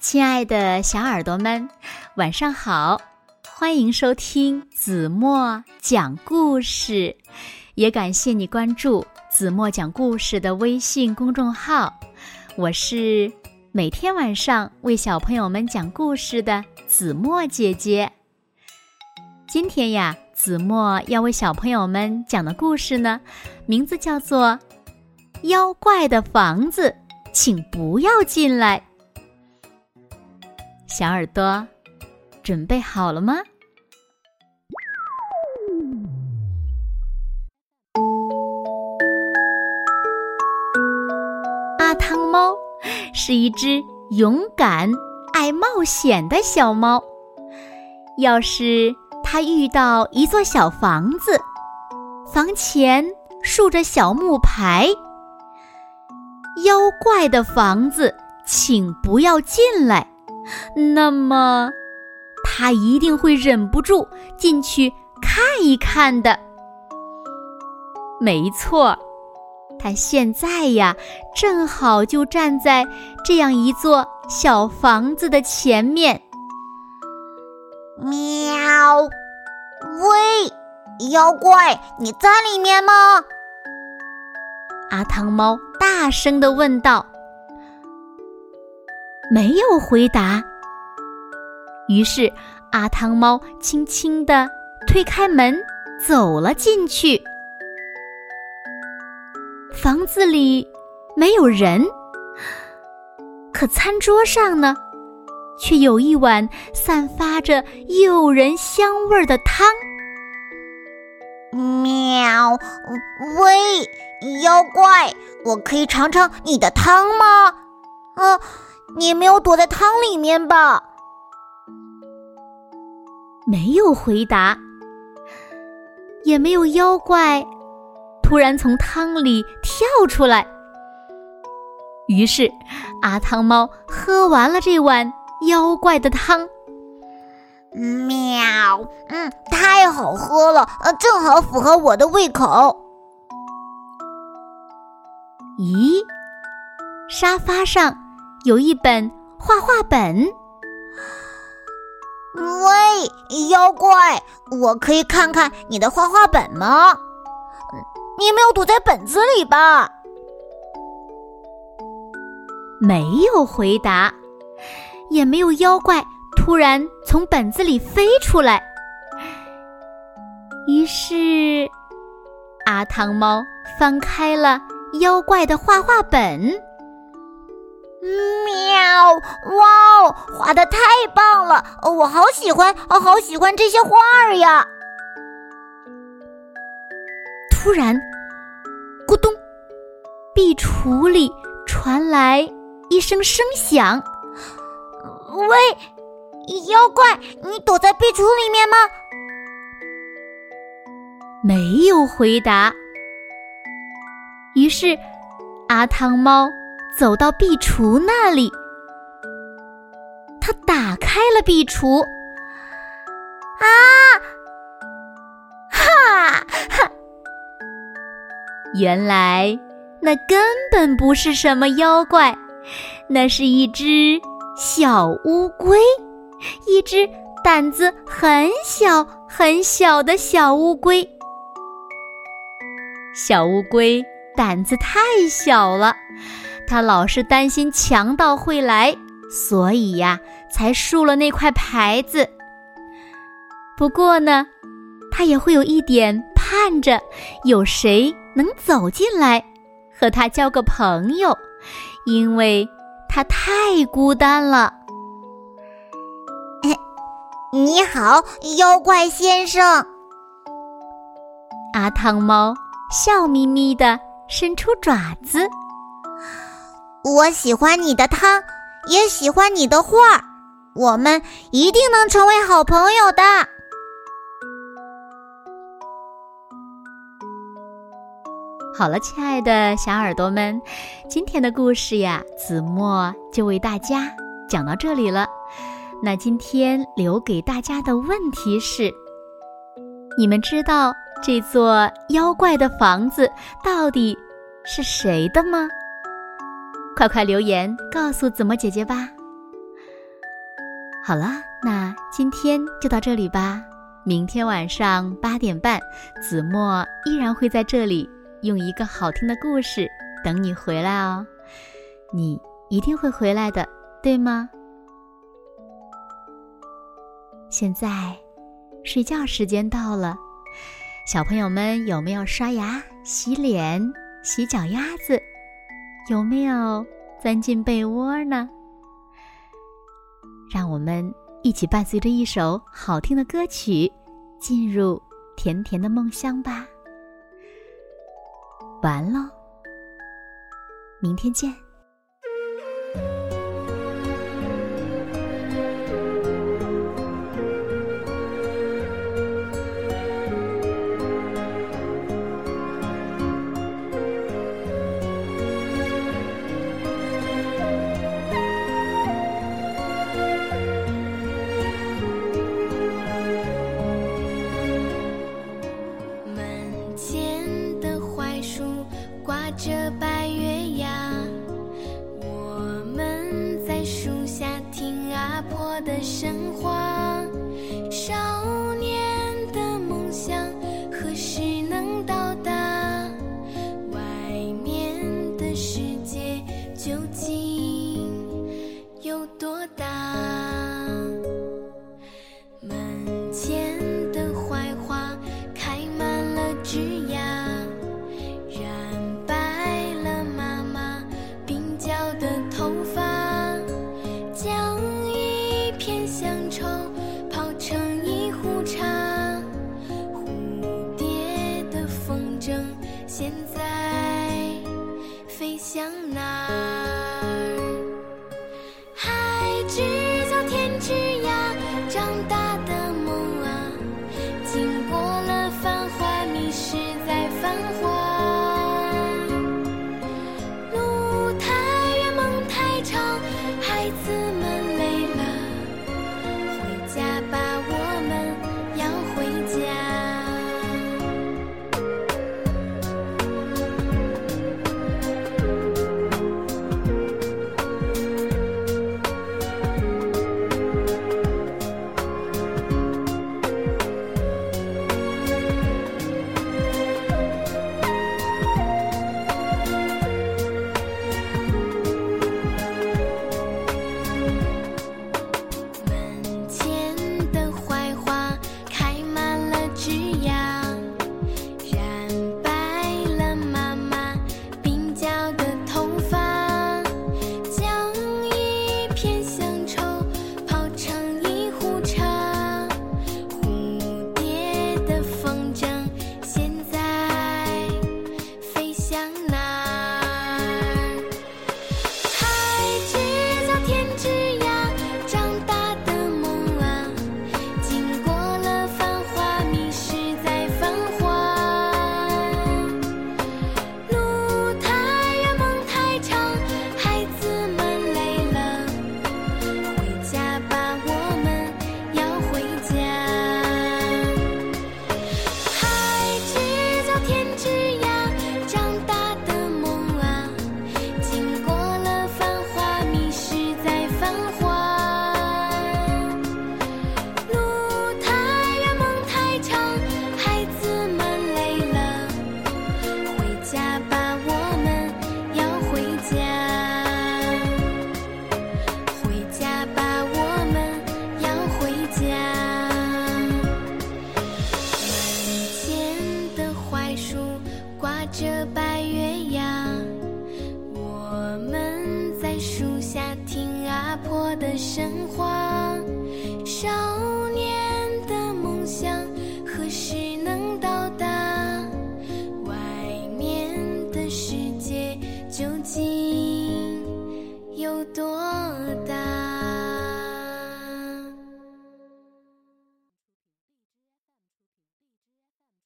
亲爱的小耳朵们，晚上好！欢迎收听子墨讲故事，也感谢你关注子墨讲故事的微信公众号。我是每天晚上为小朋友们讲故事的子墨姐姐。今天呀，子墨要为小朋友们讲的故事呢，名字叫做《妖怪的房子》，请不要进来。小耳朵，准备好了吗？阿汤猫是一只勇敢、爱冒险的小猫。要是它遇到一座小房子，房前竖着小木牌，“妖怪的房子，请不要进来。”那么，他一定会忍不住进去看一看的。没错，他现在呀，正好就站在这样一座小房子的前面。喵！喂，妖怪，你在里面吗？阿汤猫大声的问道。没有回答。于是，阿汤猫轻轻地推开门，走了进去。房子里没有人，可餐桌上呢，却有一碗散发着诱人香味儿的汤。喵！喂，妖怪，我可以尝尝你的汤吗？啊！你没有躲在汤里面吧？没有回答，也没有妖怪突然从汤里跳出来。于是，阿汤猫喝完了这碗妖怪的汤。喵，嗯，太好喝了，呃，正好符合我的胃口。咦，沙发上。有一本画画本。喂，妖怪，我可以看看你的画画本吗？你没有躲在本子里吧？没有回答，也没有妖怪突然从本子里飞出来。于是，阿汤猫翻开了妖怪的画画本。喵！哇哦，画的太棒了，我好喜欢，我好喜欢这些画儿呀！突然，咕咚，壁橱里传来一声声响。喂，妖怪，你躲在壁橱里面吗？没有回答。于是，阿汤猫。走到壁橱那里，开了壁橱。啊！哈哈！原来那根本不是什么妖怪，那是一只小乌龟，一只胆子很小很小的小乌龟。小乌龟胆子太小了。他老是担心强盗会来，所以呀，才竖了那块牌子。不过呢，他也会有一点盼着有谁能走进来和他交个朋友，因为他太孤单了。你好，妖怪先生。阿汤猫笑眯眯地伸出爪子。我喜欢你的汤，也喜欢你的画，我们一定能成为好朋友的。好了，亲爱的小耳朵们，今天的故事呀，子墨就为大家讲到这里了。那今天留给大家的问题是：你们知道这座妖怪的房子到底是谁的吗？快快留言告诉子墨姐姐吧！好了，那今天就到这里吧。明天晚上八点半，子墨依然会在这里，用一个好听的故事等你回来哦。你一定会回来的，对吗？现在，睡觉时间到了，小朋友们有没有刷牙、洗脸、洗脚丫子？有没有钻进被窝呢？让我们一起伴随着一首好听的歌曲，进入甜甜的梦乡吧。完喽，明天见。小现在飞向哪